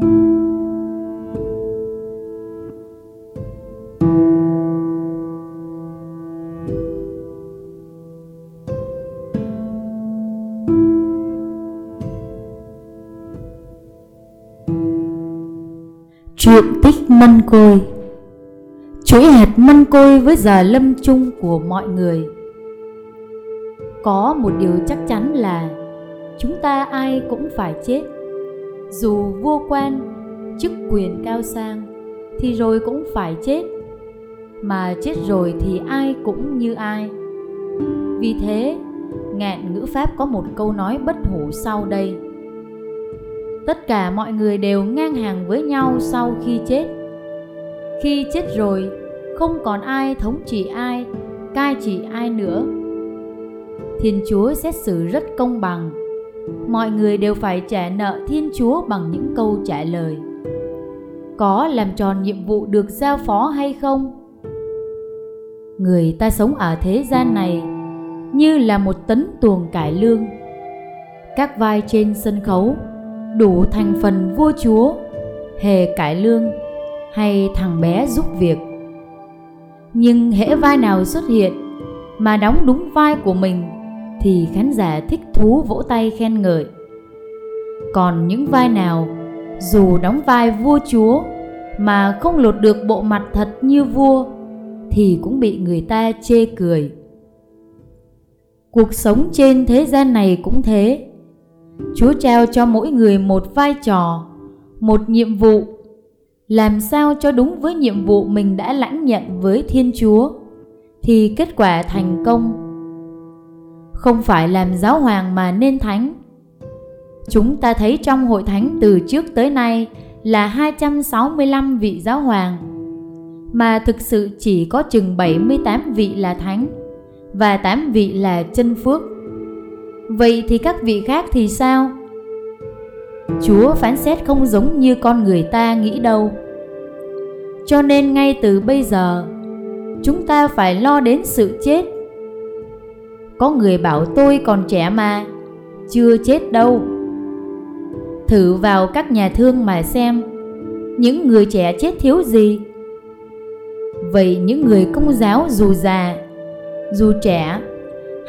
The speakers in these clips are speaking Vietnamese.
Truyện tích mân côi. Chuỗi hạt mân côi với giờ lâm chung của mọi người. Có một điều chắc chắn là Chúng ta ai cũng phải chết. Dù vua quan, chức quyền cao sang Thì rồi cũng phải chết. Mà chết rồi thì ai cũng như ai. Vì thế, ngạn ngữ pháp có một câu nói bất hủ sau đây. Tất cả mọi người đều ngang hàng với nhau sau khi chết. Khi chết rồi không còn ai thống trị ai cai trị ai nữa. Thiên chúa xét xử rất công bằng mọi người đều phải trả nợ thiên chúa bằng những câu trả lời. Có làm tròn nhiệm vụ được giao phó hay không? Người ta sống ở thế gian này như là một tấn tuồng cải lương. Các vai trên sân khấu đủ thành phần vua chúa, hề cải lương hay thằng bé giúp việc. Nhưng hễ vai nào xuất hiện mà đóng đúng vai của mình thì khán giả thích thú vỗ tay khen ngợi còn những vai nào dù đóng vai vua chúa mà không lột được bộ mặt thật như vua thì cũng bị người ta chê cười cuộc sống trên thế gian này cũng thế Chúa trao cho mỗi người một vai trò, một nhiệm vụ. Làm sao cho đúng với nhiệm vụ mình đã lãnh nhận với Thiên Chúa thì kết quả thành công. Không phải làm giáo hoàng mà nên thánh. Chúng ta thấy trong hội thánh từ trước tới nay là 265 vị giáo hoàng mà thực sự chỉ có chừng 78 vị là thánh và 8 vị là chân phước Vậy thì các vị khác thì sao? Chúa phán xét không giống như con người ta nghĩ đâu. Cho nên ngay từ bây giờ, chúng ta phải lo đến sự chết. Có người bảo tôi còn trẻ mà, chưa chết đâu. Thử vào các nhà thương mà xem, những người trẻ chết thiếu gì? Vậy những người công giáo dù già, dù trẻ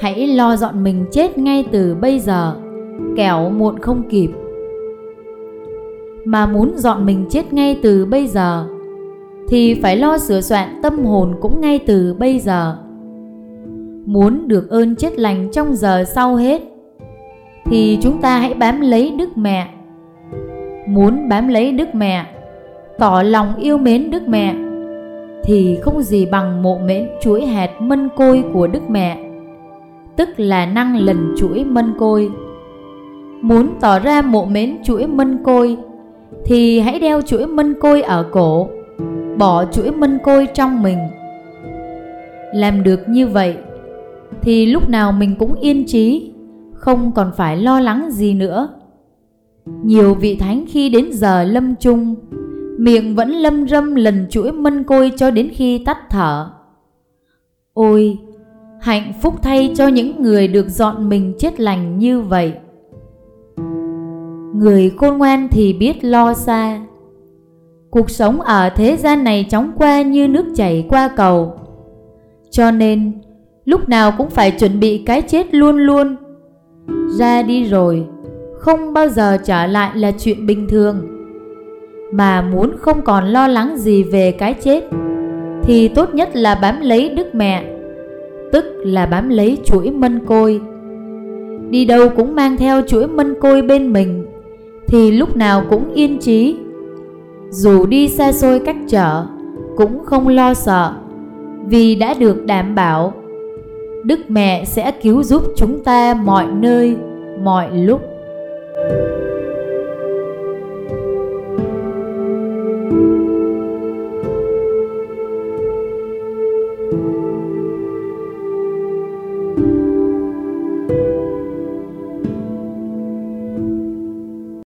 hãy lo dọn mình chết ngay từ bây giờ kẻo muộn không kịp mà muốn dọn mình chết ngay từ bây giờ thì phải lo sửa soạn tâm hồn cũng ngay từ bây giờ muốn được ơn chết lành trong giờ sau hết thì chúng ta hãy bám lấy đức mẹ muốn bám lấy đức mẹ tỏ lòng yêu mến đức mẹ thì không gì bằng mộ mến chuỗi hạt mân côi của đức mẹ tức là năng lần chuỗi mân côi. Muốn tỏ ra mộ mến chuỗi mân côi thì hãy đeo chuỗi mân côi ở cổ, bỏ chuỗi mân côi trong mình. Làm được như vậy thì lúc nào mình cũng yên trí, không còn phải lo lắng gì nữa. Nhiều vị thánh khi đến giờ lâm chung, miệng vẫn lâm râm lần chuỗi mân côi cho đến khi tắt thở. Ôi, hạnh phúc thay cho những người được dọn mình chết lành như vậy người khôn ngoan thì biết lo xa cuộc sống ở thế gian này chóng qua như nước chảy qua cầu cho nên lúc nào cũng phải chuẩn bị cái chết luôn luôn ra đi rồi không bao giờ trở lại là chuyện bình thường mà muốn không còn lo lắng gì về cái chết thì tốt nhất là bám lấy đức mẹ tức là bám lấy chuỗi mân côi. Đi đâu cũng mang theo chuỗi mân côi bên mình, thì lúc nào cũng yên trí. Dù đi xa xôi cách trở, cũng không lo sợ, vì đã được đảm bảo Đức Mẹ sẽ cứu giúp chúng ta mọi nơi, mọi lúc.